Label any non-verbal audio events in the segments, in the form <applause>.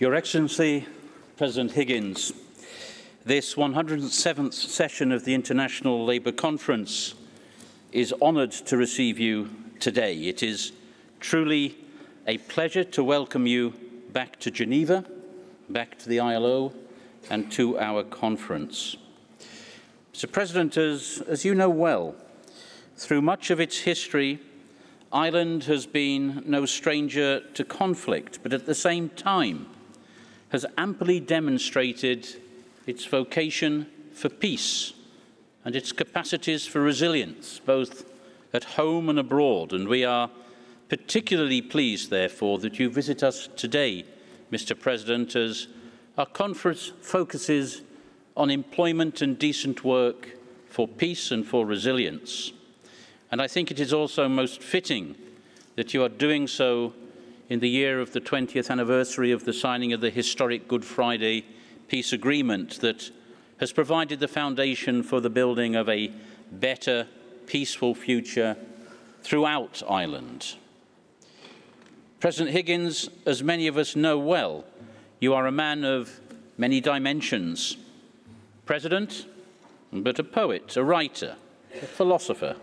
Your Excellency, President Higgins, this 107th session of the International Labour Conference is honoured to receive you today. It is truly a pleasure to welcome you back to Geneva, back to the ILO, and to our conference. Mr. President, as, as you know well, through much of its history, Ireland has been no stranger to conflict, but at the same time has amply demonstrated its vocation for peace and its capacities for resilience, both at home and abroad. And we are particularly pleased, therefore, that you visit us today, Mr. President, as our conference focuses on employment and decent work for peace and for resilience. And I think it is also most fitting that you are doing so in the year of the 20th anniversary of the signing of the historic Good Friday peace agreement that has provided the foundation for the building of a better, peaceful future throughout Ireland. President Higgins, as many of us know well, you are a man of many dimensions. President, but a poet, a writer, a philosopher,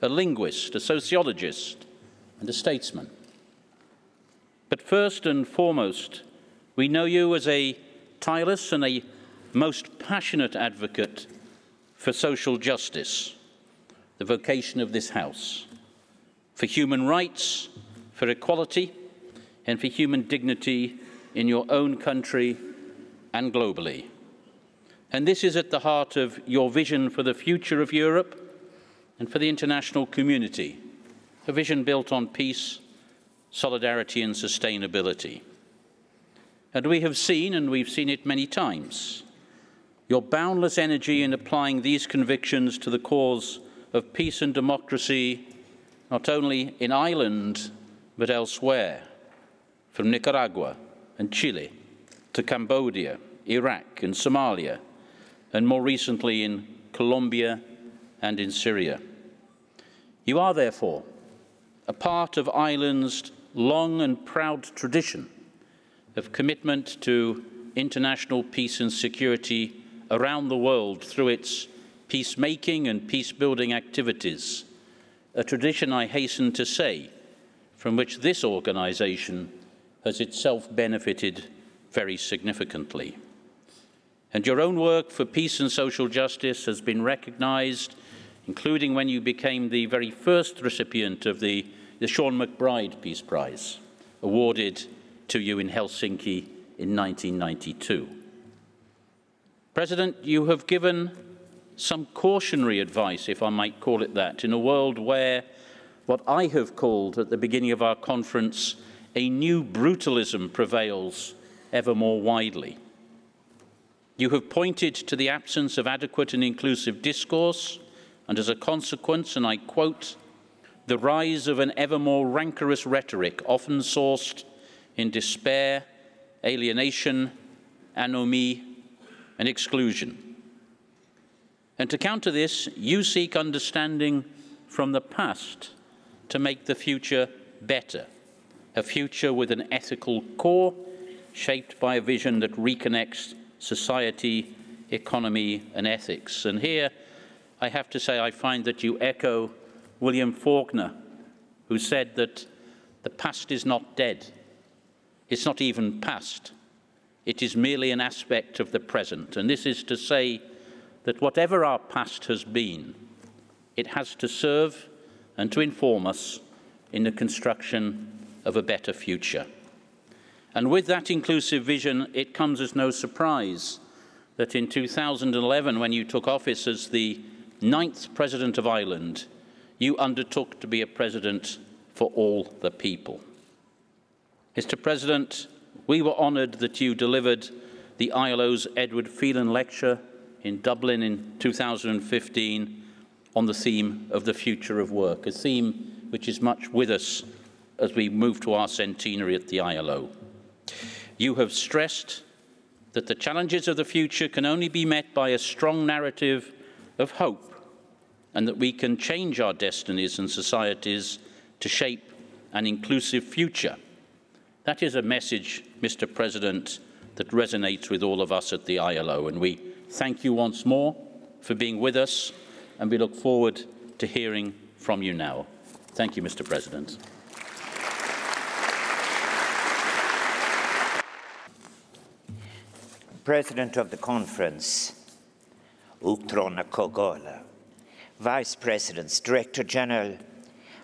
a linguist, a sociologist, and a statesman. But first and foremost, we know you as a tireless and a most passionate advocate for social justice, the vocation of this House, for human rights, for equality, and for human dignity in your own country and globally. And this is at the heart of your vision for the future of Europe and for the international community, a vision built on peace, solidarity, and sustainability. And we have seen, and we've seen it many times, your boundless energy in applying these convictions to the cause of peace and democracy, not only in Ireland, but elsewhere, from Nicaragua and Chile to Cambodia, Iraq, and Somalia, and more recently in Colombia and in Syria. You are, therefore, a part of Ireland's long and proud tradition of commitment to international peace and security around the world through its peacemaking and peace building activities, a tradition, I hasten to say, from which this organization has itself benefited very significantly. And your own work for peace and social justice has been recognized including when you became the very first recipient of the, the Seán MacBride Peace Prize, awarded to you in Helsinki in 1992. President, you have given some cautionary advice, if I might call it that, in a world where what I have called at the beginning of our conference a new brutalism prevails ever more widely. You have pointed to the absence of adequate and inclusive discourse and as a consequence, and I quote, the rise of an ever more rancorous rhetoric, often sourced in despair, alienation, anomie, and exclusion. And to counter this, you seek understanding from the past to make the future better, a future with an ethical core shaped by a vision that reconnects society, economy, and ethics. And here, I have to say I find that you echo William Faulkner, who said that the past is not dead. It's not even past. It is merely an aspect of the present. And this is to say that whatever our past has been, it has to serve and to inform us in the construction of a better future. And with that inclusive vision, it comes as no surprise that in 2011, when you took office as the ninth President of Ireland, you undertook to be a President for all the people. Mr. President, we were honoured that you delivered the ILO's Edward Phelan Lecture in Dublin in 2015 on the theme of the future of work, a theme which is much with us as we move to our centenary at the ILO. You have stressed that the challenges of the future can only be met by a strong narrative of hope and that we can change our destinies and societies to shape an inclusive future. That is a message, Mr. President, that resonates with all of us at the ILO, and we thank you once more for being with us, and we look forward to hearing from you now. Thank you, Mr. President. President of the conference, Utrona Kogola, Vice Presidents, Director General,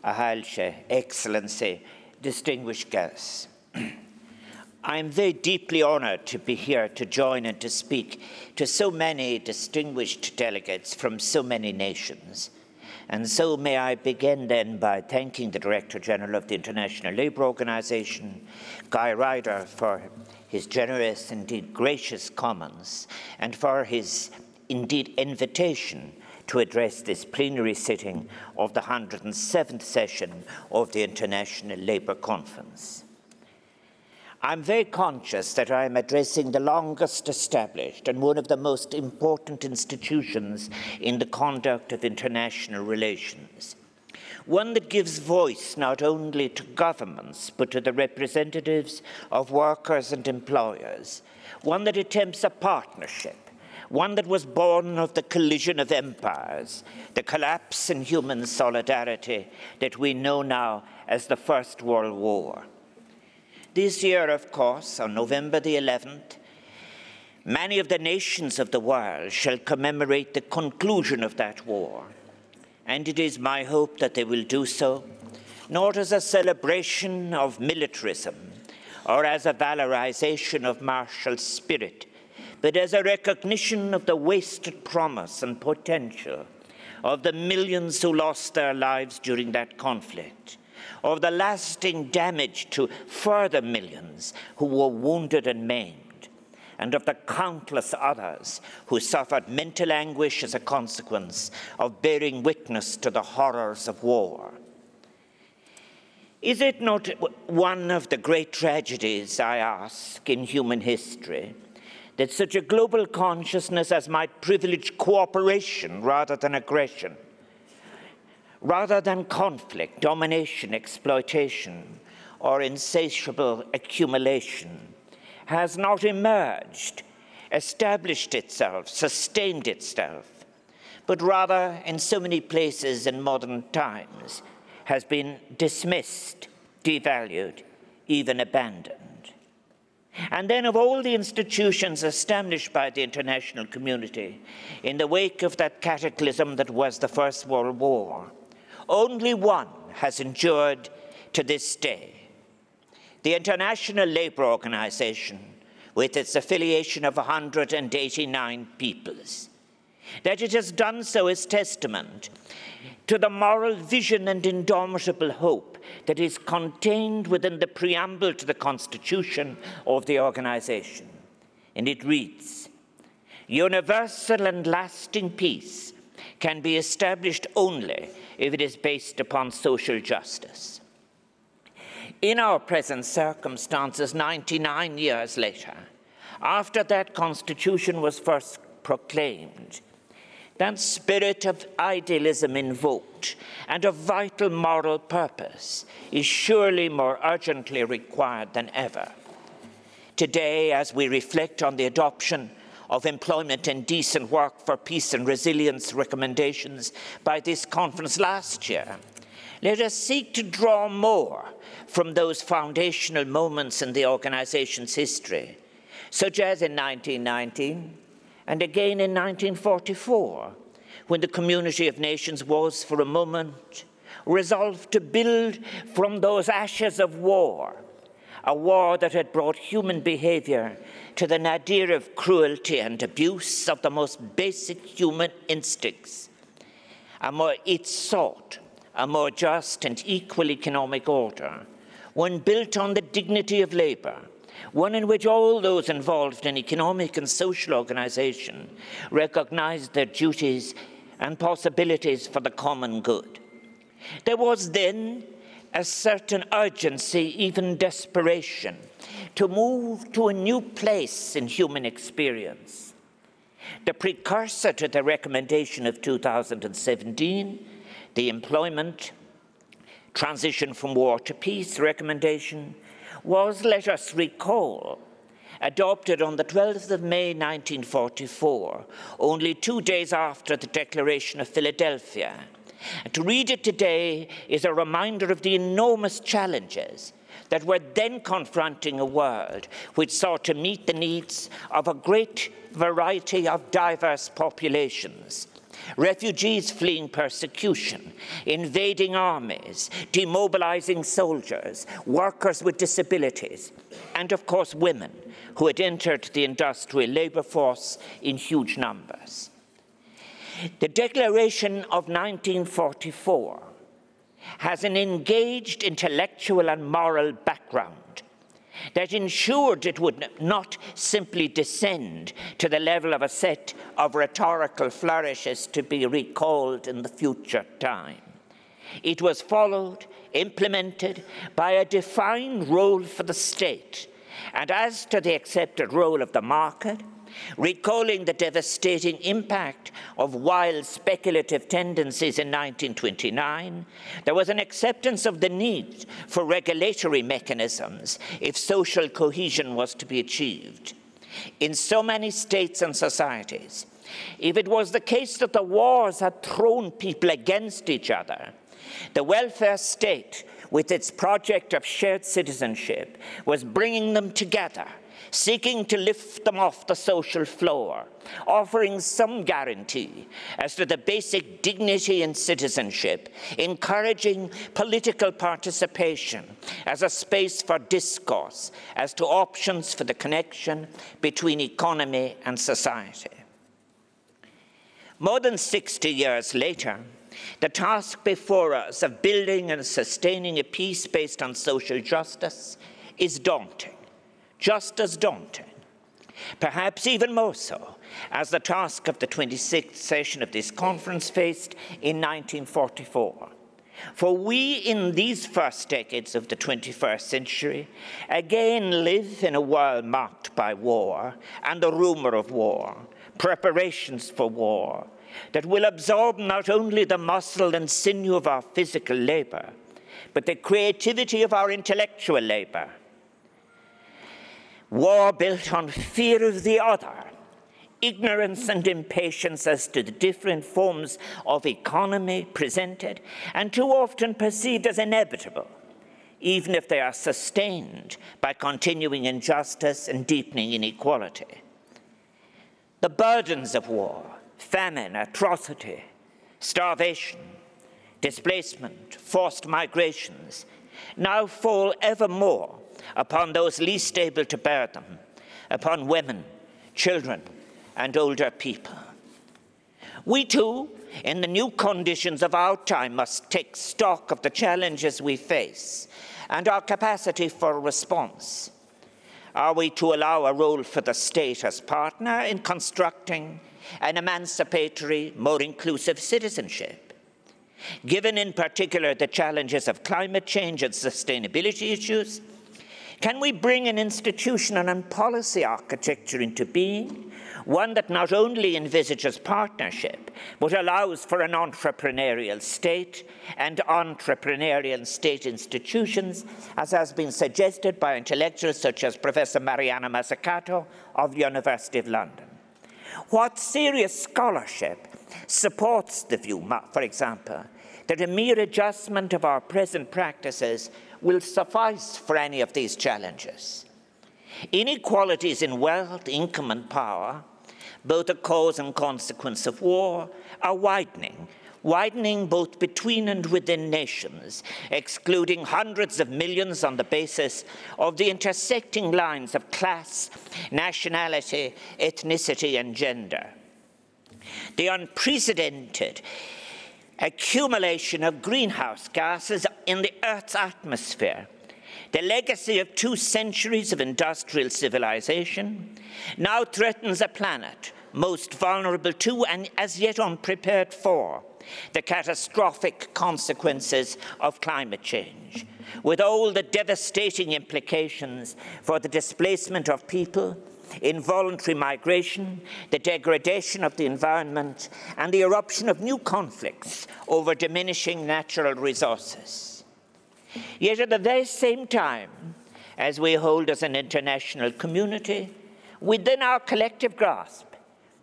Excellency, distinguished guests. <clears throat> I am very deeply honored to be here to join and to speak to so many distinguished delegates from so many nations. And so may I begin then by thanking the Director General of the International Labour Organization, Guy Ryder, for his generous, indeed gracious comments, and for his indeed invitation to address this plenary sitting of the 107th session of the International Labour Conference. I'm very conscious that I am addressing the longest established and one of the most important institutions in the conduct of international relations. One that gives voice not only to governments but to the representatives of workers and employers. One that attempts a partnership one that was born of the collision of empires, the collapse in human solidarity that we know now as the First World War. This year, of course, on November the 11th, many of the nations of the world shall commemorate the conclusion of that war. And it is my hope that they will do so, not as a celebration of militarism or as a valorization of martial spirit but as a recognition of the wasted promise and potential of the millions who lost their lives during that conflict, of the lasting damage to further millions who were wounded and maimed, and of the countless others who suffered mental anguish as a consequence of bearing witness to the horrors of war. Is it not one of the great tragedies, I ask, in human history? That such a global consciousness as might privilege cooperation rather than aggression, rather than conflict, domination, exploitation, or insatiable accumulation, has not emerged, established itself, sustained itself, but rather, in so many places in modern times, has been dismissed, devalued, even abandoned. And then, of all the institutions established by the international community in the wake of that cataclysm that was the First World War, only one has endured to this day the International Labour Organization, with its affiliation of 189 peoples. That it has done so is testament to the moral vision and indomitable hope that is contained within the preamble to the constitution of the organization. And it reads Universal and lasting peace can be established only if it is based upon social justice. In our present circumstances, 99 years later, after that constitution was first proclaimed, that spirit of idealism invoked and of vital moral purpose is surely more urgently required than ever. Today, as we reflect on the adoption of employment and decent work for peace and resilience recommendations by this conference last year, let us seek to draw more from those foundational moments in the organization's history, such as in 1919 and again in 1944, when the community of nations was, for a moment, resolved to build from those ashes of war, a war that had brought human behavior to the nadir of cruelty and abuse of the most basic human instincts. A more, it sought a more just and equal economic order, one built on the dignity of labor one in which all those involved in economic and social organization recognized their duties and possibilities for the common good. There was then a certain urgency, even desperation, to move to a new place in human experience. The precursor to the recommendation of 2017, the employment transition from war to peace recommendation, was, let us recall, adopted on the 12th of May 1944, only two days after the Declaration of Philadelphia. And to read it today is a reminder of the enormous challenges that were then confronting a world which sought to meet the needs of a great variety of diverse populations refugees fleeing persecution, invading armies, demobilizing soldiers, workers with disabilities, and of course women who had entered the industrial labor force in huge numbers. The Declaration of 1944 has an engaged intellectual and moral background that ensured it would not simply descend to the level of a set of rhetorical flourishes to be recalled in the future time. It was followed, implemented by a defined role for the state, and as to the accepted role of the market, recalling the devastating impact of wild speculative tendencies in 1929, there was an acceptance of the need for regulatory mechanisms if social cohesion was to be achieved. In so many states and societies, if it was the case that the wars had thrown people against each other, the welfare state, with its project of shared citizenship, was bringing them together seeking to lift them off the social floor, offering some guarantee as to the basic dignity and citizenship, encouraging political participation as a space for discourse as to options for the connection between economy and society. More than 60 years later, the task before us of building and sustaining a peace based on social justice is daunting just as daunting, perhaps even more so, as the task of the 26th session of this conference faced in 1944. For we, in these first decades of the 21st century, again live in a world marked by war and the rumor of war, preparations for war, that will absorb not only the muscle and sinew of our physical labor, but the creativity of our intellectual labor war built on fear of the other, ignorance and impatience as to the different forms of economy presented, and too often perceived as inevitable, even if they are sustained by continuing injustice and deepening inequality. The burdens of war, famine, atrocity, starvation, displacement, forced migrations, now fall ever more upon those least able to bear them, upon women, children, and older people. We too, in the new conditions of our time, must take stock of the challenges we face and our capacity for response. Are we to allow a role for the state as partner in constructing an emancipatory, more inclusive citizenship? Given in particular the challenges of climate change and sustainability issues, can we bring an institutional and policy architecture into being, one that not only envisages partnership, but allows for an entrepreneurial state and entrepreneurial state institutions, as has been suggested by intellectuals such as Professor Mariana Mazzucato of the University of London? What serious scholarship supports the view, for example, that a mere adjustment of our present practices will suffice for any of these challenges. Inequalities in wealth, income, and power, both a cause and consequence of war, are widening, widening both between and within nations, excluding hundreds of millions on the basis of the intersecting lines of class, nationality, ethnicity, and gender. The unprecedented accumulation of greenhouse gases in the Earth's atmosphere, the legacy of two centuries of industrial civilization, now threatens a planet most vulnerable to and as yet unprepared for the catastrophic consequences of climate change, with all the devastating implications for the displacement of people involuntary migration, the degradation of the environment, and the eruption of new conflicts over diminishing natural resources. Yet at the very same time, as we hold as an international community within our collective grasp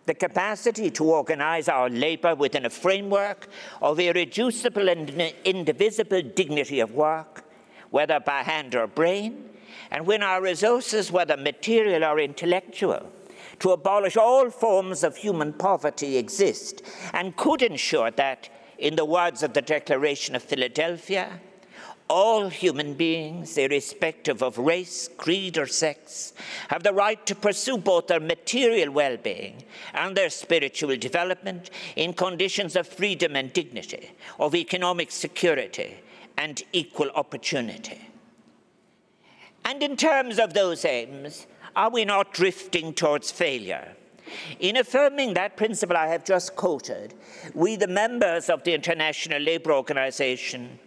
the capacity to organize our labor within a framework of irreducible and indivisible dignity of work, whether by hand or brain, and when our resources, whether material or intellectual, to abolish all forms of human poverty exist and could ensure that, in the words of the Declaration of Philadelphia, all human beings, irrespective of race, creed, or sex, have the right to pursue both their material well being and their spiritual development in conditions of freedom and dignity, of economic security and equal opportunity. In terms of those aims, are we not drifting towards failure? In affirming that principle I have just quoted, we, the members of the International Labour Organization,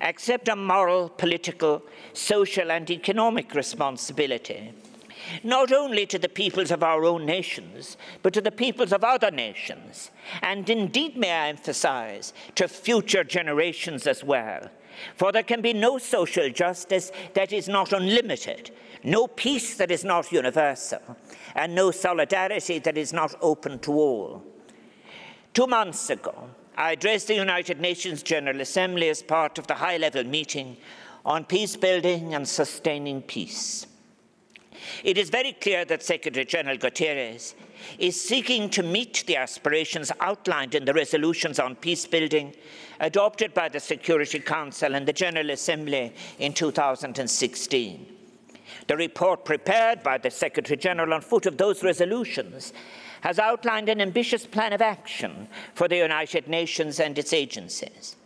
accept a moral, political, social, and economic responsibility, not only to the peoples of our own nations, but to the peoples of other nations, and indeed, may I emphasize, to future generations as well. For there can be no social justice that is not unlimited, no peace that is not universal, and no solidarity that is not open to all. Two months ago, I addressed the United Nations General Assembly as part of the high level meeting on peace building and sustaining peace. It is very clear that Secretary General Guterres is seeking to meet the aspirations outlined in the resolutions on peace building adopted by the Security Council and the General Assembly in 2016. The report prepared by the Secretary General on foot of those resolutions has outlined an ambitious plan of action for the United Nations and its agencies.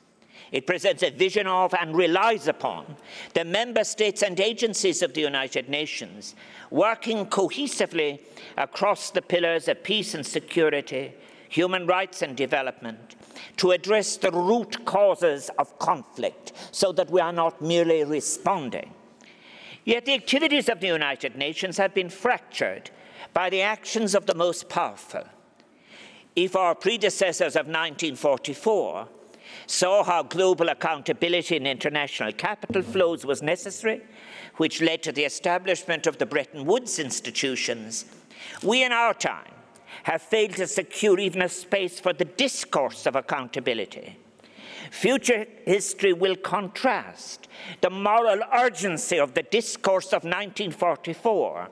It presents a vision of and relies upon the member states and agencies of the United Nations working cohesively across the pillars of peace and security, human rights and development to address the root causes of conflict so that we are not merely responding. Yet the activities of the United Nations have been fractured by the actions of the most powerful. If our predecessors of 1944 saw how global accountability in international capital flows was necessary, which led to the establishment of the Bretton Woods institutions, we in our time have failed to secure even a space for the discourse of accountability. Future history will contrast the moral urgency of the discourse of 1944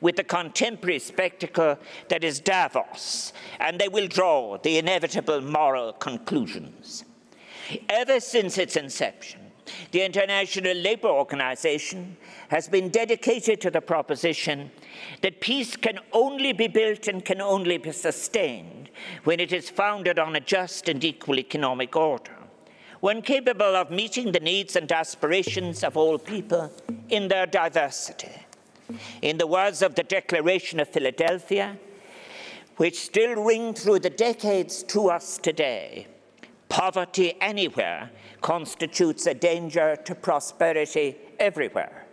with the contemporary spectacle that is Davos, and they will draw the inevitable moral conclusions. Ever since its inception, the International Labour Organization has been dedicated to the proposition that peace can only be built and can only be sustained when it is founded on a just and equal economic order, one capable of meeting the needs and aspirations of all people in their diversity. In the words of the Declaration of Philadelphia, which still ring through the decades to us today, poverty anywhere constitutes a danger to prosperity everywhere.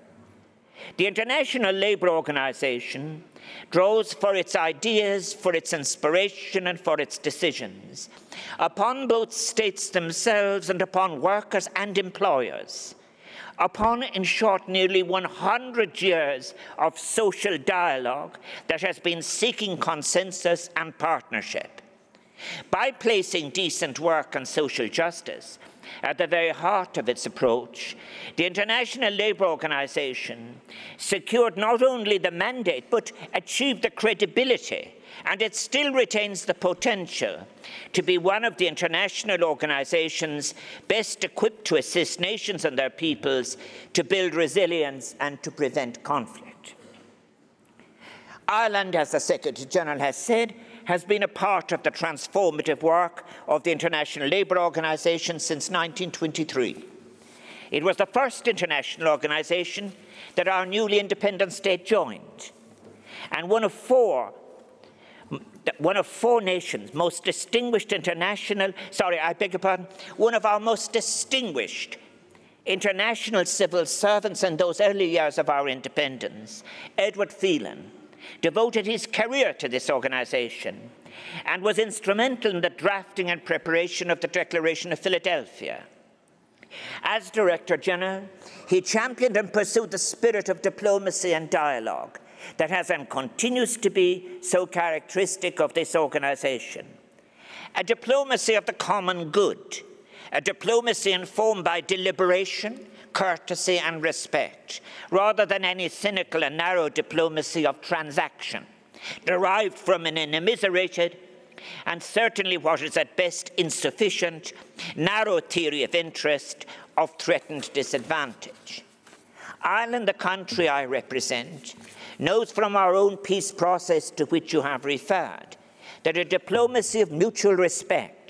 The International Labour Organization draws for its ideas, for its inspiration, and for its decisions upon both states themselves and upon workers and employers upon, in short, nearly 100 years of social dialogue that has been seeking consensus and partnership. By placing decent work and social justice at the very heart of its approach, the International Labour Organization secured not only the mandate but achieved the credibility and it still retains the potential to be one of the international organizations best equipped to assist nations and their peoples to build resilience and to prevent conflict. Ireland, as the Secretary General has said, has been a part of the transformative work of the International Labour Organization since 1923. It was the first international organization that our newly independent state joined, and one of four one of four nations, most distinguished international, sorry, I beg your pardon, one of our most distinguished international civil servants in those early years of our independence, Edward Phelan, devoted his career to this organization and was instrumental in the drafting and preparation of the Declaration of Philadelphia. As Director General, he championed and pursued the spirit of diplomacy and dialogue that has and continues to be so characteristic of this organization. A diplomacy of the common good, a diplomacy informed by deliberation, courtesy, and respect, rather than any cynical and narrow diplomacy of transaction, derived from an immiserated and certainly what is at best insufficient, narrow theory of interest of threatened disadvantage. Ireland, the country I represent, knows from our own peace process to which you have referred that a diplomacy of mutual respect,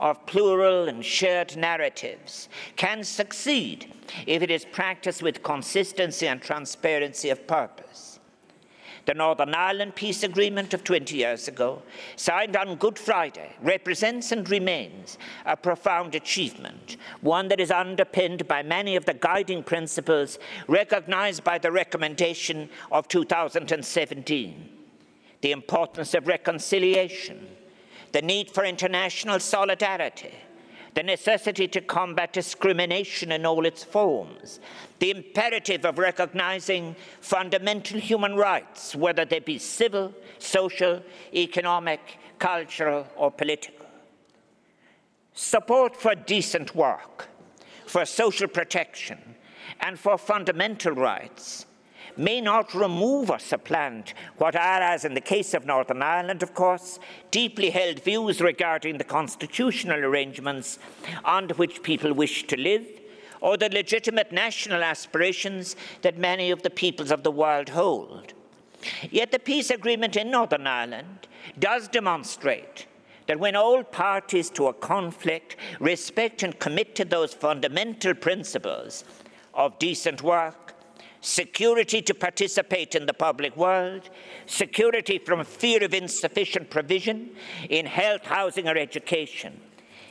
of plural and shared narratives, can succeed if it is practiced with consistency and transparency of purpose. The Northern Ireland Peace Agreement of 20 years ago, signed on Good Friday, represents and remains a profound achievement, one that is underpinned by many of the guiding principles recognized by the recommendation of 2017 the importance of reconciliation, the need for international solidarity, the necessity to combat discrimination in all its forms, the imperative of recognizing fundamental human rights, whether they be civil, social, economic, cultural, or political. Support for decent work, for social protection, and for fundamental rights may not remove or supplant what are, as in the case of Northern Ireland, of course, deeply held views regarding the constitutional arrangements under which people wish to live, or the legitimate national aspirations that many of the peoples of the world hold. Yet the peace agreement in Northern Ireland does demonstrate that when all parties to a conflict respect and commit to those fundamental principles of decent work, security to participate in the public world, security from fear of insufficient provision in health, housing, or education.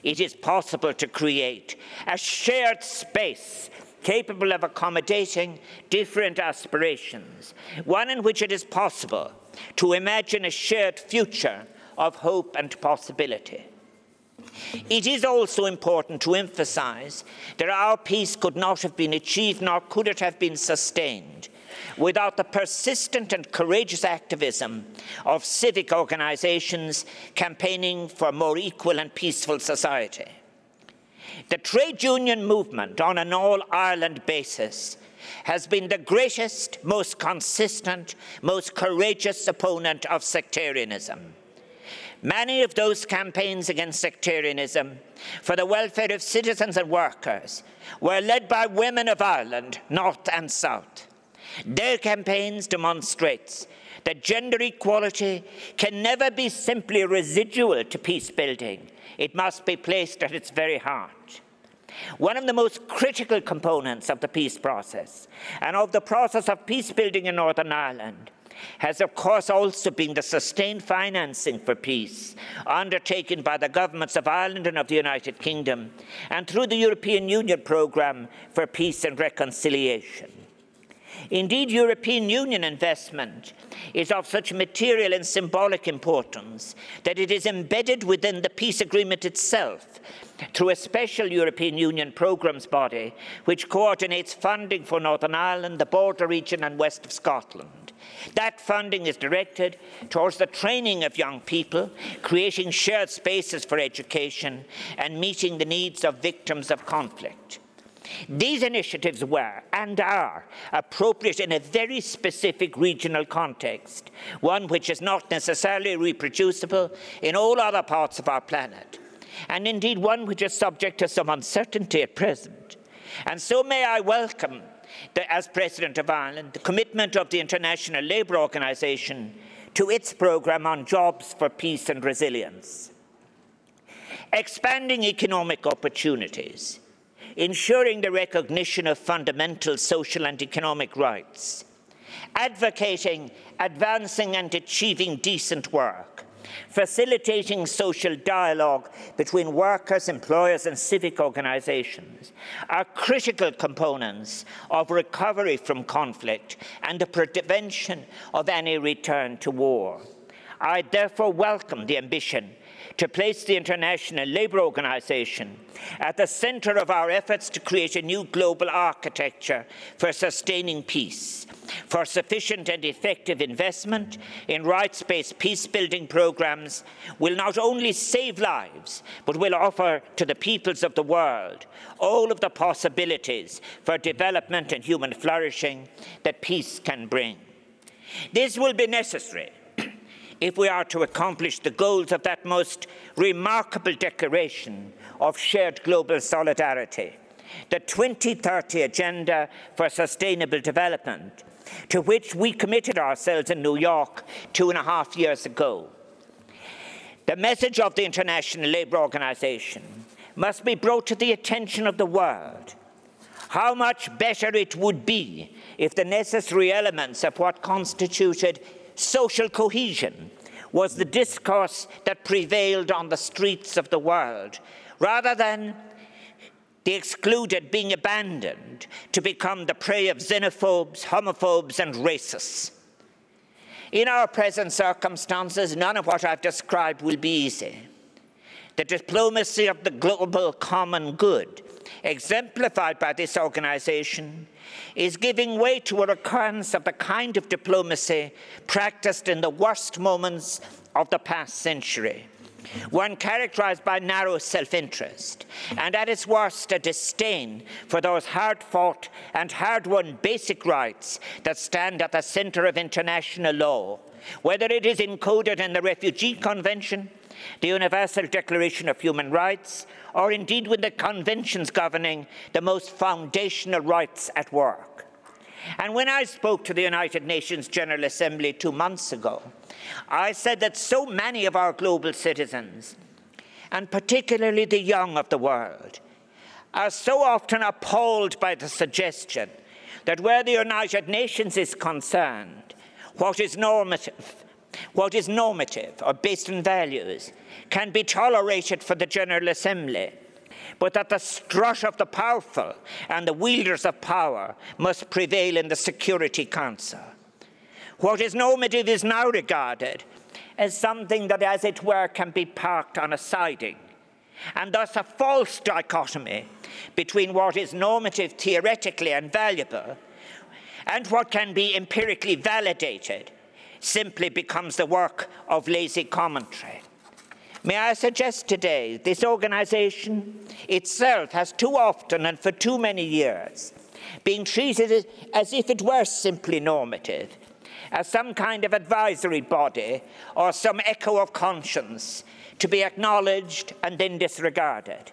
It is possible to create a shared space capable of accommodating different aspirations, one in which it is possible to imagine a shared future of hope and possibility. It is also important to emphasize that our peace could not have been achieved nor could it have been sustained without the persistent and courageous activism of civic organizations campaigning for a more equal and peaceful society. The trade union movement on an all Ireland basis has been the greatest, most consistent, most courageous opponent of sectarianism. Many of those campaigns against sectarianism for the welfare of citizens and workers were led by women of Ireland, North and South. Their campaigns demonstrates that gender equality can never be simply residual to peace building. It must be placed at its very heart. One of the most critical components of the peace process and of the process of peace building in Northern Ireland has, of course, also been the sustained financing for peace undertaken by the governments of Ireland and of the United Kingdom, and through the European Union Programme for Peace and Reconciliation. Indeed, European Union investment is of such material and symbolic importance that it is embedded within the peace agreement itself through a special European Union programmes body which coordinates funding for Northern Ireland, the border region, and west of Scotland. That funding is directed towards the training of young people, creating shared spaces for education, and meeting the needs of victims of conflict. These initiatives were and are appropriate in a very specific regional context, one which is not necessarily reproducible in all other parts of our planet, and indeed one which is subject to some uncertainty at present. And so may I welcome the, as President of Ireland, the commitment of the International Labour Organization to its programme on jobs for peace and resilience. Expanding economic opportunities, ensuring the recognition of fundamental social and economic rights, advocating, advancing, and achieving decent work, facilitating social dialogue between workers, employers, and civic organizations are critical components of recovery from conflict and the prevention of any return to war. I therefore welcome the ambition to place the International Labour Organization at the center of our efforts to create a new global architecture for sustaining peace, for sufficient and effective investment in rights based peace building programs will not only save lives, but will offer to the peoples of the world all of the possibilities for development and human flourishing that peace can bring. This will be necessary if we are to accomplish the goals of that most remarkable declaration of shared global solidarity, the 2030 Agenda for Sustainable Development, to which we committed ourselves in New York two and a half years ago. The message of the International Labour Organization must be brought to the attention of the world. How much better it would be if the necessary elements of what constituted social cohesion was the discourse that prevailed on the streets of the world, rather than the excluded being abandoned to become the prey of xenophobes, homophobes, and racists. In our present circumstances, none of what I've described will be easy. The diplomacy of the global common good, exemplified by this organization, is giving way to a recurrence of the kind of diplomacy practiced in the worst moments of the past century. One characterized by narrow self interest, and at its worst, a disdain for those hard fought and hard won basic rights that stand at the center of international law, whether it is encoded in the Refugee Convention, the Universal Declaration of Human Rights, or indeed with the conventions governing the most foundational rights at work. And when I spoke to the United Nations General Assembly two months ago, I said that so many of our global citizens, and particularly the young of the world, are so often appalled by the suggestion that where the United Nations is concerned, what is normative what is normative or based on values can be tolerated for the General Assembly, but that the strut of the powerful and the wielders of power must prevail in the Security Council. What is normative is now regarded as something that, as it were, can be parked on a siding, and thus a false dichotomy between what is normative theoretically and valuable and what can be empirically validated simply becomes the work of lazy commentary. May I suggest today this organization itself has too often and for too many years been treated as if it were simply normative, as some kind of advisory body or some echo of conscience to be acknowledged and then disregarded.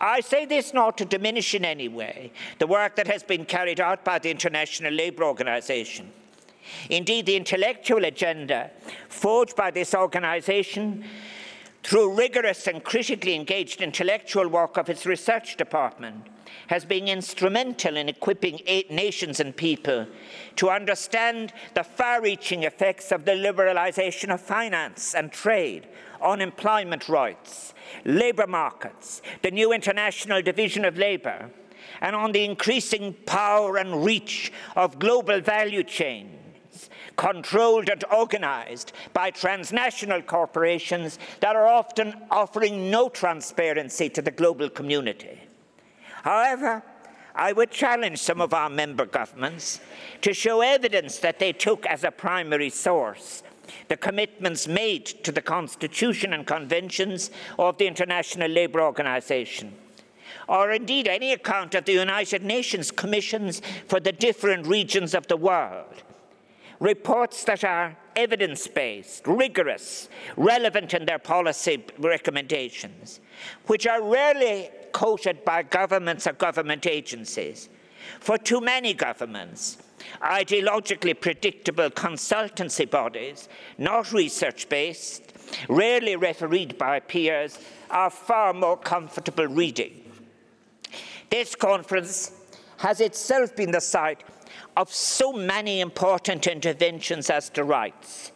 I say this not to diminish in any way the work that has been carried out by the International Labour Organization. Indeed, the intellectual agenda forged by this organization through rigorous and critically engaged intellectual work of its research department has been instrumental in equipping eight nations and people to understand the far reaching effects of the liberalization of finance and trade on employment rights, labor markets, the new international division of labor, and on the increasing power and reach of global value chains controlled and organized by transnational corporations that are often offering no transparency to the global community. However, I would challenge some of our member governments to show evidence that they took as a primary source the commitments made to the Constitution and conventions of the International Labour Organization, or indeed any account of the United Nations commissions for the different regions of the world, reports that are evidence based, rigorous, relevant in their policy recommendations, which are rarely quoted by governments or government agencies. For too many governments, ideologically predictable consultancy bodies, not research based, rarely refereed by peers, are far more comfortable reading. This conference has itself been the site of so many important interventions as to rights.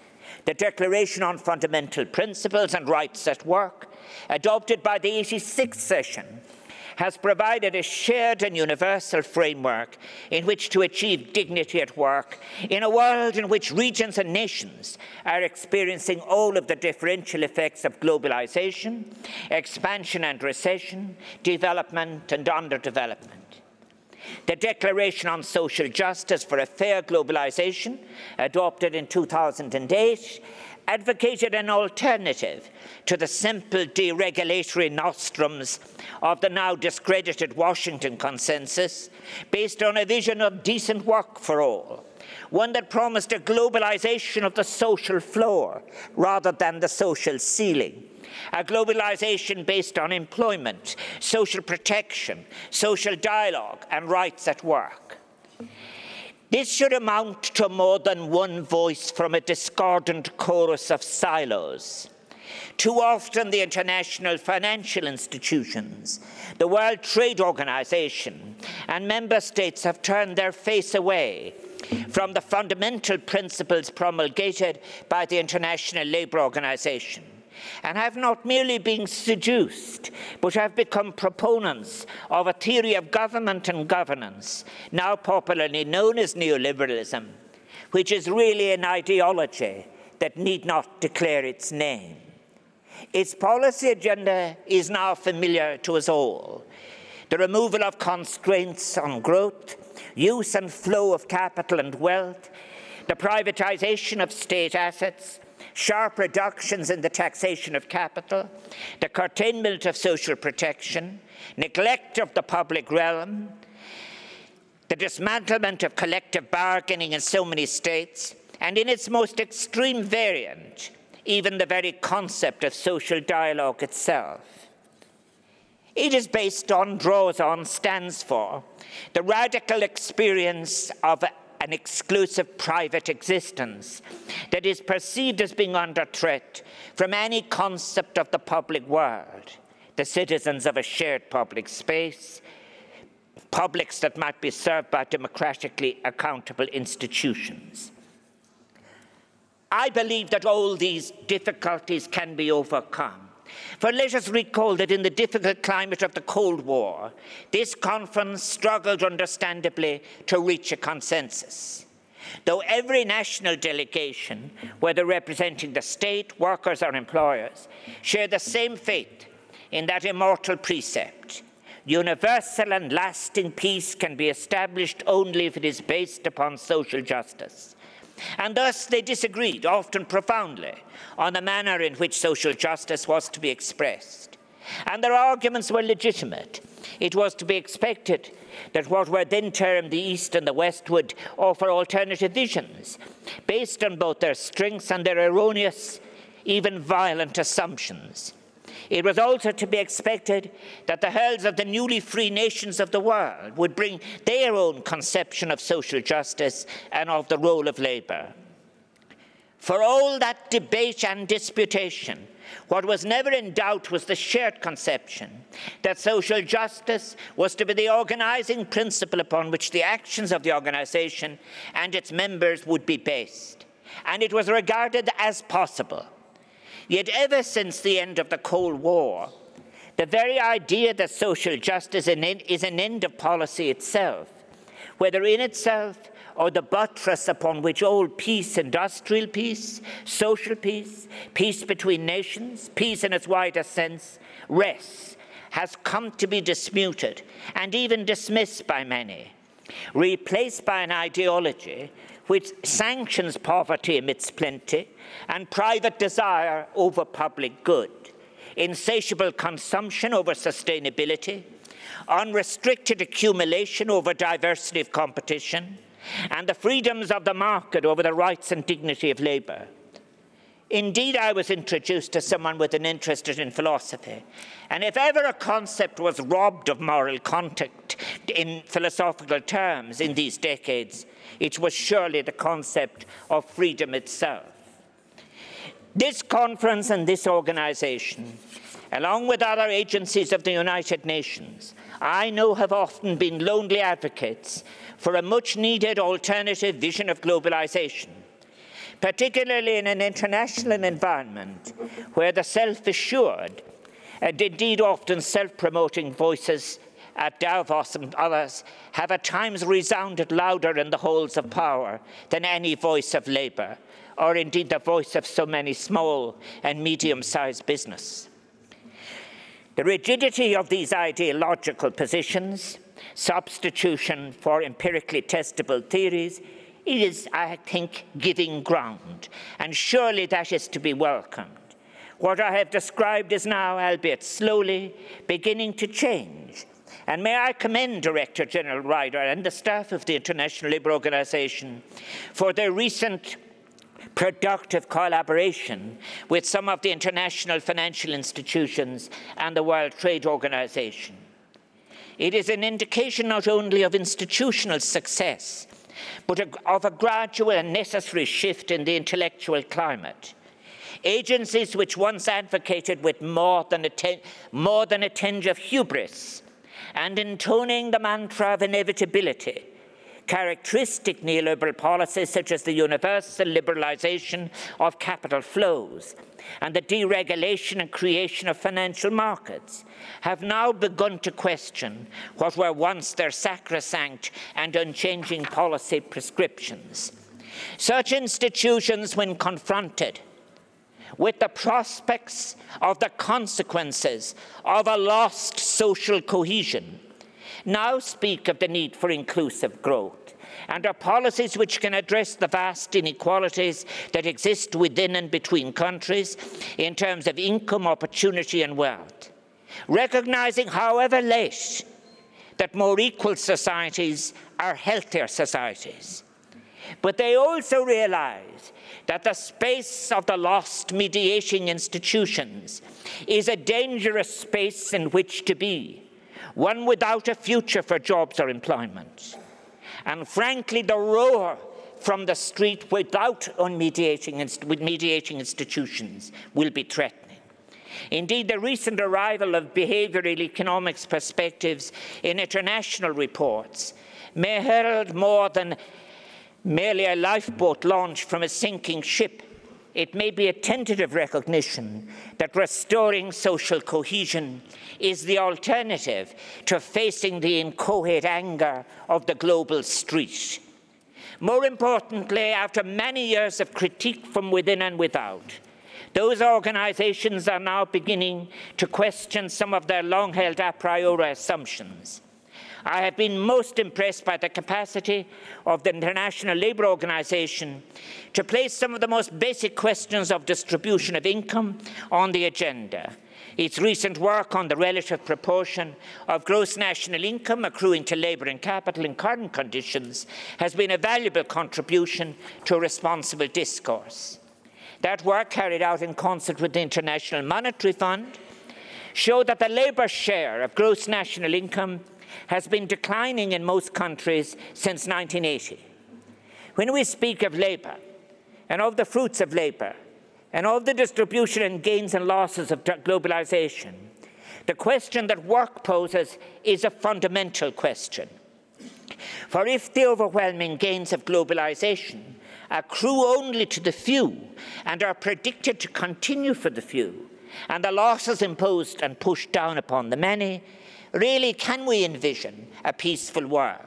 The Declaration on Fundamental Principles and Rights at Work, adopted by the 86th session, has provided a shared and universal framework in which to achieve dignity at work in a world in which regions and nations are experiencing all of the differential effects of globalization, expansion and recession, development and underdevelopment. The Declaration on Social Justice for a Fair Globalization, adopted in 2008, advocated an alternative to the simple deregulatory nostrums of the now discredited Washington Consensus, based on a vision of decent work for all, one that promised a globalization of the social floor rather than the social ceiling. A globalization based on employment, social protection, social dialogue, and rights at work. This should amount to more than one voice from a discordant chorus of silos. Too often, the international financial institutions, the World Trade Organization, and member states have turned their face away from the fundamental principles promulgated by the International Labour Organization and have not merely been seduced, but have become proponents of a theory of government and governance, now popularly known as neoliberalism, which is really an ideology that need not declare its name. Its policy agenda is now familiar to us all. The removal of constraints on growth, use and flow of capital and wealth, the privatization of state assets, sharp reductions in the taxation of capital, the curtailment of social protection, neglect of the public realm, the dismantlement of collective bargaining in so many states, and in its most extreme variant, even the very concept of social dialogue itself. It is based on, draws on, stands for the radical experience of an exclusive private existence that is perceived as being under threat from any concept of the public world, the citizens of a shared public space, publics that might be served by democratically accountable institutions. I believe that all these difficulties can be overcome for let us recall that in the difficult climate of the Cold War, this conference struggled understandably to reach a consensus. Though every national delegation, whether representing the state, workers, or employers, share the same faith in that immortal precept universal and lasting peace can be established only if it is based upon social justice. And thus they disagreed, often profoundly, on the manner in which social justice was to be expressed. And their arguments were legitimate. It was to be expected that what were then termed the East and the West would offer alternative visions, based on both their strengths and their erroneous, even violent assumptions. It was also to be expected that the heralds of the newly free nations of the world would bring their own conception of social justice and of the role of labour. For all that debate and disputation, what was never in doubt was the shared conception that social justice was to be the organizing principle upon which the actions of the organization and its members would be based. And it was regarded as possible Yet, ever since the end of the Cold War, the very idea that social justice is an end of policy itself, whether in itself or the buttress upon which all peace, industrial peace, social peace, peace between nations, peace in its wider sense, rests, has come to be disputed and even dismissed by many, replaced by an ideology which sanctions poverty amidst plenty and private desire over public good, insatiable consumption over sustainability, unrestricted accumulation over diversity of competition, and the freedoms of the market over the rights and dignity of labour. Indeed, I was introduced to someone with an interest in philosophy. And if ever a concept was robbed of moral content in philosophical terms in these decades, it was surely the concept of freedom itself. This conference and this organization, along with other agencies of the United Nations, I know have often been lonely advocates for a much needed alternative vision of globalization, particularly in an international environment where the self assured and indeed often self promoting voices at Davos and others have at times resounded louder in the halls of power than any voice of labour, or indeed the voice of so many small and medium sized business. The rigidity of these ideological positions, substitution for empirically testable theories, is, I think, giving ground, and surely that is to be welcomed. What I have described is now, albeit slowly, beginning to change. And may I commend Director General Ryder and the staff of the International Labour Organization for their recent productive collaboration with some of the international financial institutions and the World Trade Organization. It is an indication not only of institutional success, but of a gradual and necessary shift in the intellectual climate. Agencies which once advocated with more than a, ten- more than a tinge of hubris and intoning the mantra of inevitability characteristic neoliberal policies such as the universal liberalization of capital flows and the deregulation and creation of financial markets have now begun to question what were once their sacrosanct and unchanging policy prescriptions. Such institutions, when confronted with the prospects of the consequences of a lost social cohesion, now speak of the need for inclusive growth and are policies which can address the vast inequalities that exist within and between countries in terms of income, opportunity, and wealth. Recognizing, however late, that more equal societies are healthier societies. But they also realize that the space of the lost mediating institutions is a dangerous space in which to be one without a future for jobs or employment. And frankly, the roar from the street without unmediating, with mediating institutions will be threatening. Indeed, the recent arrival of behavioral economics perspectives in international reports may herald more than merely a lifeboat launch from a sinking ship it may be a tentative recognition that restoring social cohesion is the alternative to facing the inchoate anger of the global street. More importantly, after many years of critique from within and without, those organizations are now beginning to question some of their long held a priori assumptions. I have been most impressed by the capacity of the International Labour Organization to place some of the most basic questions of distribution of income on the agenda. Its recent work on the relative proportion of gross national income accruing to labour and capital in current conditions has been a valuable contribution to responsible discourse. That work, carried out in concert with the International Monetary Fund, showed that the labour share of gross national income has been declining in most countries since 1980. When we speak of labour and of the fruits of labour and of the distribution and gains and losses of globalization, the question that work poses is a fundamental question. For if the overwhelming gains of globalization accrue only to the few and are predicted to continue for the few, and the losses imposed and pushed down upon the many, Really, can we envision a peaceful world?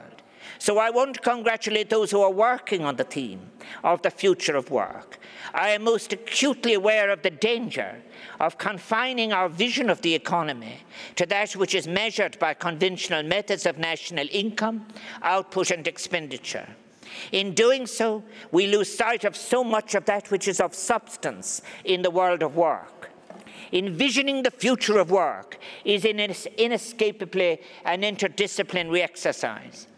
So I want to congratulate those who are working on the theme of the future of work. I am most acutely aware of the danger of confining our vision of the economy to that which is measured by conventional methods of national income, output, and expenditure. In doing so, we lose sight of so much of that which is of substance in the world of work. Envisioning the future of work is inescapably an interdisciplinary exercise.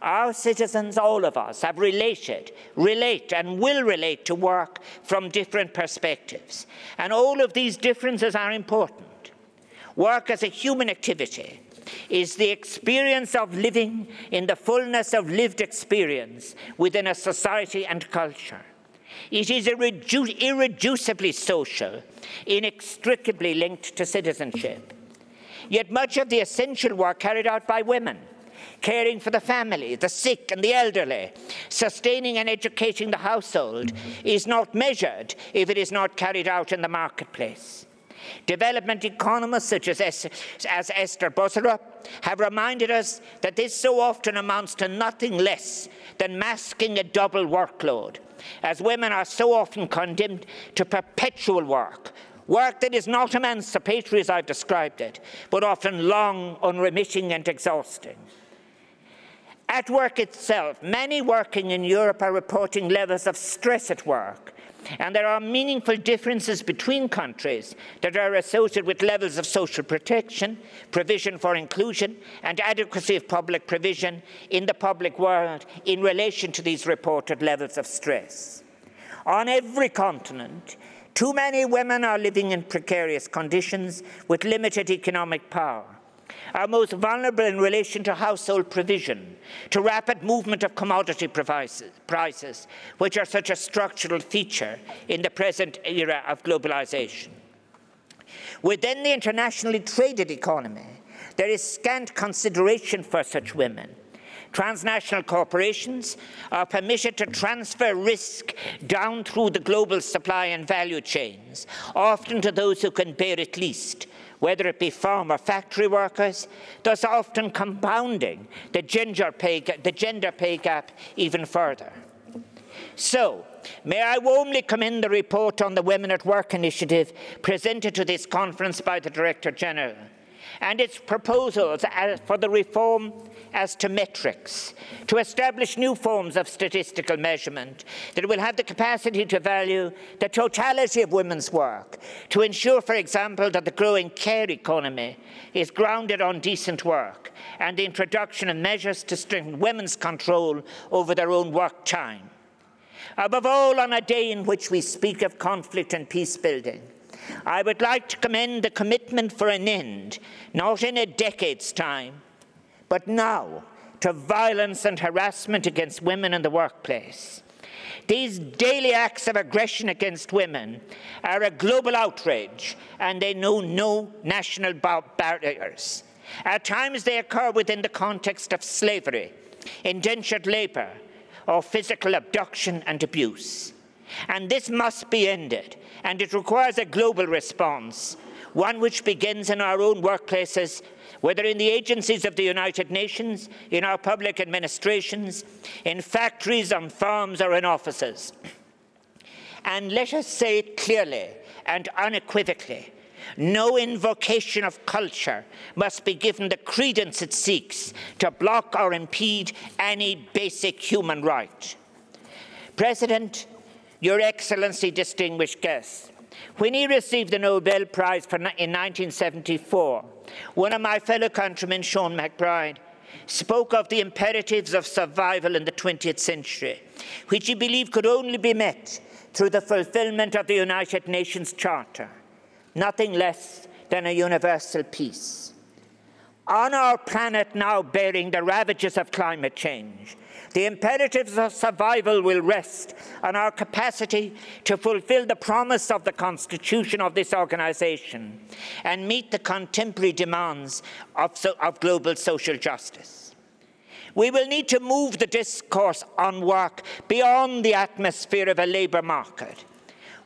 Our citizens, all of us, have related, relate, and will relate to work from different perspectives. And all of these differences are important. Work as a human activity is the experience of living in the fullness of lived experience within a society and culture. It is irredu- irreducibly social, inextricably linked to citizenship. Yet much of the essential work carried out by women, caring for the family, the sick, and the elderly, sustaining and educating the household, is not measured if it is not carried out in the marketplace. Development economists such as, as Esther Boserup have reminded us that this so often amounts to nothing less than masking a double workload, as women are so often condemned to perpetual work, work that is not emancipatory as I've described it, but often long, unremitting, and exhausting. At work itself, many working in Europe are reporting levels of stress at work, and there are meaningful differences between countries that are associated with levels of social protection, provision for inclusion, and adequacy of public provision in the public world in relation to these reported levels of stress. On every continent, too many women are living in precarious conditions with limited economic power are most vulnerable in relation to household provision, to rapid movement of commodity prices, which are such a structural feature in the present era of globalization. Within the internationally traded economy, there is scant consideration for such women. Transnational corporations are permitted to transfer risk down through the global supply and value chains, often to those who can bear it least, whether it be farm or factory workers, thus often compounding the gender pay, the gender pay gap even further. So, may I warmly commend the report on the Women at Work initiative presented to this conference by the Director General and its proposals for the reform as to metrics, to establish new forms of statistical measurement that will have the capacity to value the totality of women's work, to ensure, for example, that the growing care economy is grounded on decent work, and the introduction of measures to strengthen women's control over their own work time. Above all, on a day in which we speak of conflict and peace building, I would like to commend the commitment for an end, not in a decade's time, but now, to violence and harassment against women in the workplace. These daily acts of aggression against women are a global outrage and they know no national barriers. At times they occur within the context of slavery, indentured labour, or physical abduction and abuse. And this must be ended, and it requires a global response, one which begins in our own workplaces, whether in the agencies of the United Nations, in our public administrations, in factories, on farms, or in offices. And let us say it clearly and unequivocally no invocation of culture must be given the credence it seeks to block or impede any basic human right. President, your Excellency, distinguished guests, when he received the Nobel Prize in 1974, one of my fellow countrymen, Seán MacBride, spoke of the imperatives of survival in the 20th century, which he believed could only be met through the fulfillment of the United Nations Charter, nothing less than a universal peace. On our planet now bearing the ravages of climate change, the imperatives of survival will rest on our capacity to fulfill the promise of the constitution of this organization and meet the contemporary demands of, so, of global social justice. We will need to move the discourse on work beyond the atmosphere of a labour market.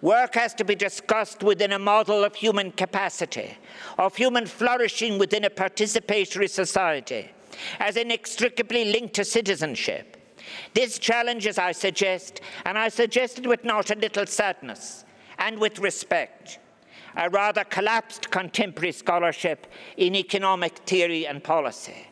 Work has to be discussed within a model of human capacity, of human flourishing within a participatory society as inextricably linked to citizenship. This challenge, as I suggest, and I suggest it with not a little sadness and with respect, a rather collapsed contemporary scholarship in economic theory and policy.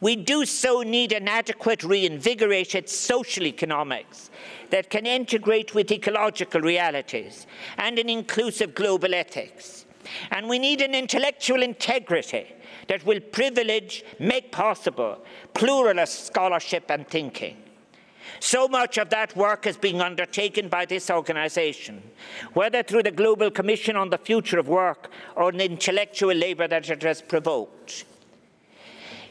We do so need an adequate, reinvigorated social economics that can integrate with ecological realities and an inclusive global ethics. And we need an intellectual integrity that will privilege, make possible pluralist scholarship and thinking. So much of that work is being undertaken by this organization, whether through the Global Commission on the Future of Work or the intellectual labour that it has provoked.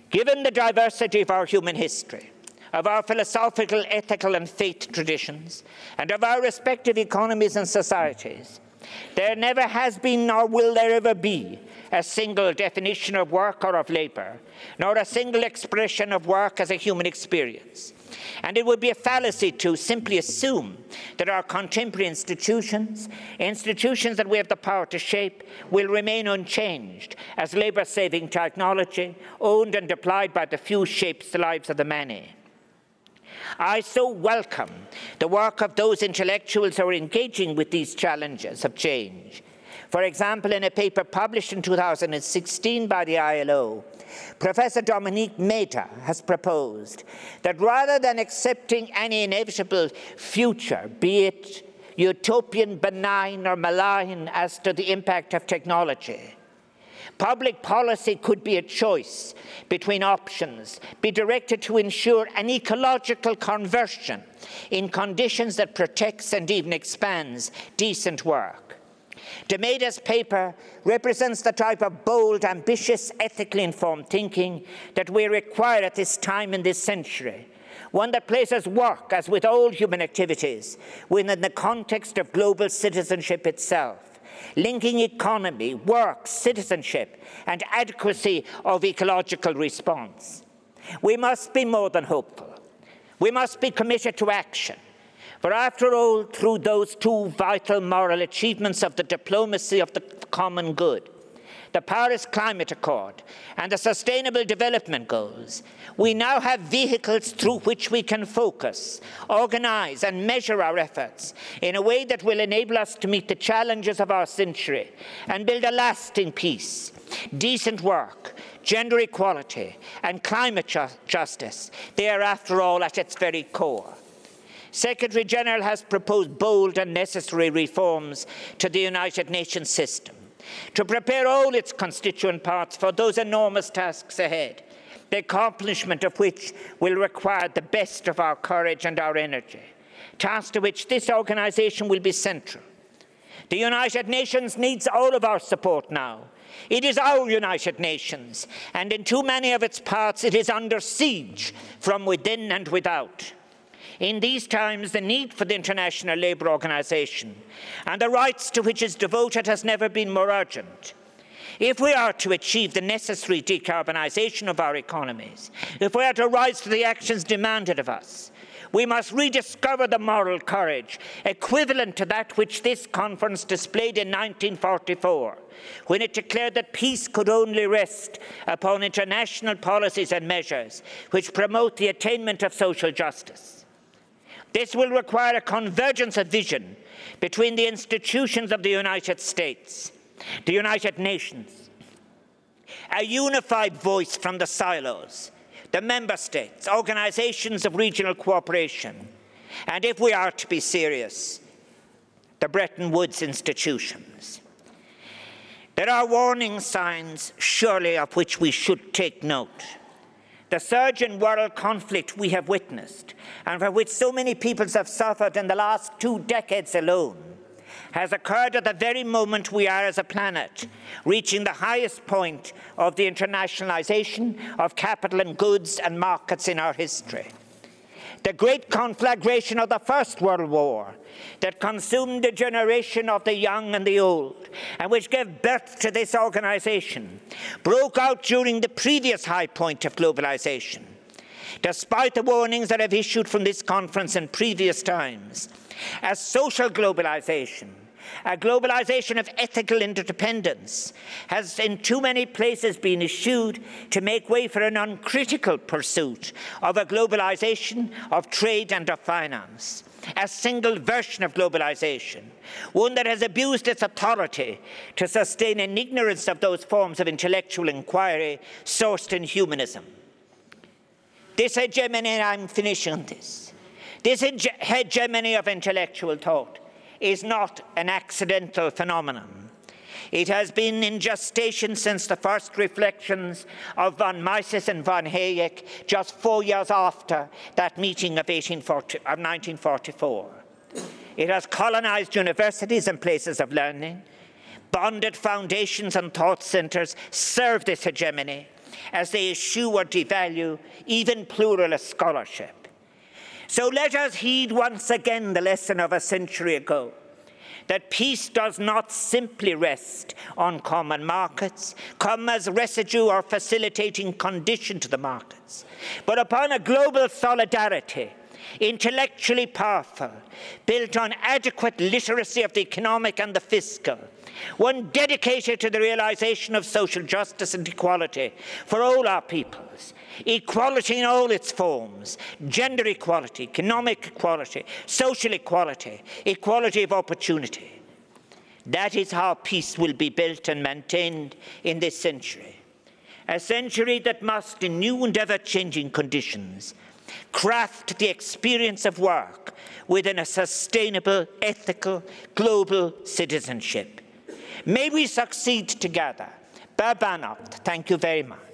Given the diversity of our human history, of our philosophical, ethical, and faith traditions, and of our respective economies and societies, there never has been nor will there ever be a single definition of work or of labour, nor a single expression of work as a human experience. And it would be a fallacy to simply assume that our contemporary institutions, institutions that we have the power to shape, will remain unchanged as labour saving technology, owned and applied by the few, shapes the lives of the many. I so welcome the work of those intellectuals who are engaging with these challenges of change. For example, in a paper published in 2016 by the ILO, Professor Dominique Méda has proposed that rather than accepting any inevitable future, be it utopian, benign, or malign as to the impact of technology, Public policy could be a choice between options, be directed to ensure an ecological conversion in conditions that protects and even expands decent work. De Méda's paper represents the type of bold, ambitious, ethically informed thinking that we require at this time in this century. One that places work, as with all human activities, within the context of global citizenship itself linking economy, work, citizenship, and adequacy of ecological response. We must be more than hopeful. We must be committed to action. For after all, through those two vital moral achievements of the diplomacy of the common good, the Paris Climate Accord, and the Sustainable Development Goals, we now have vehicles through which we can focus, organize, and measure our efforts in a way that will enable us to meet the challenges of our century and build a lasting peace, decent work, gender equality, and climate ju- justice. They are, after all, at its very core. Secretary General has proposed bold and necessary reforms to the United Nations system to prepare all its constituent parts for those enormous tasks ahead, the accomplishment of which will require the best of our courage and our energy, tasks to which this organization will be central. The United Nations needs all of our support now. It is our United Nations, and in too many of its parts, it is under siege from within and without. In these times, the need for the International Labour Organization and the rights to which it's devoted has never been more urgent. If we are to achieve the necessary decarbonisation of our economies, if we are to rise to the actions demanded of us, we must rediscover the moral courage equivalent to that which this conference displayed in 1944, when it declared that peace could only rest upon international policies and measures which promote the attainment of social justice. This will require a convergence of vision between the institutions of the United States, the United Nations, a unified voice from the silos, the member states, organizations of regional cooperation, and if we are to be serious, the Bretton Woods institutions. There are warning signs, surely, of which we should take note. The surge in world conflict we have witnessed, and for which so many peoples have suffered in the last two decades alone, has occurred at the very moment we are as a planet reaching the highest point of the internationalization of capital and goods and markets in our history. The great conflagration of the First World War that consumed a generation of the young and the old, and which gave birth to this organization, broke out during the previous high point of globalization. Despite the warnings that have issued from this conference in previous times, as social globalization a globalization of ethical interdependence has in too many places been eschewed to make way for an uncritical pursuit of a globalization of trade and of finance. A single version of globalization, one that has abused its authority to sustain an ignorance of those forms of intellectual inquiry sourced in humanism. This hegemony, I'm finishing this, this hegemony of intellectual thought is not an accidental phenomenon. It has been in gestation since the first reflections of von Mises and von Hayek, just four years after that meeting of, of 1944. It has colonized universities and places of learning. Bonded foundations and thought centers serve this hegemony as they eschew or devalue even pluralist scholarship. So let us heed once again the lesson of a century ago that peace does not simply rest on common markets, come as residue or facilitating condition to the markets, but upon a global solidarity intellectually powerful, built on adequate literacy of the economic and the fiscal, one dedicated to the realization of social justice and equality for all our peoples, equality in all its forms gender equality, economic equality, social equality, equality of opportunity. That is how peace will be built and maintained in this century. A century that must, in new and ever changing conditions, craft the experience of work within a sustainable, ethical, global citizenship. May we succeed together. Babanapt, thank you very much.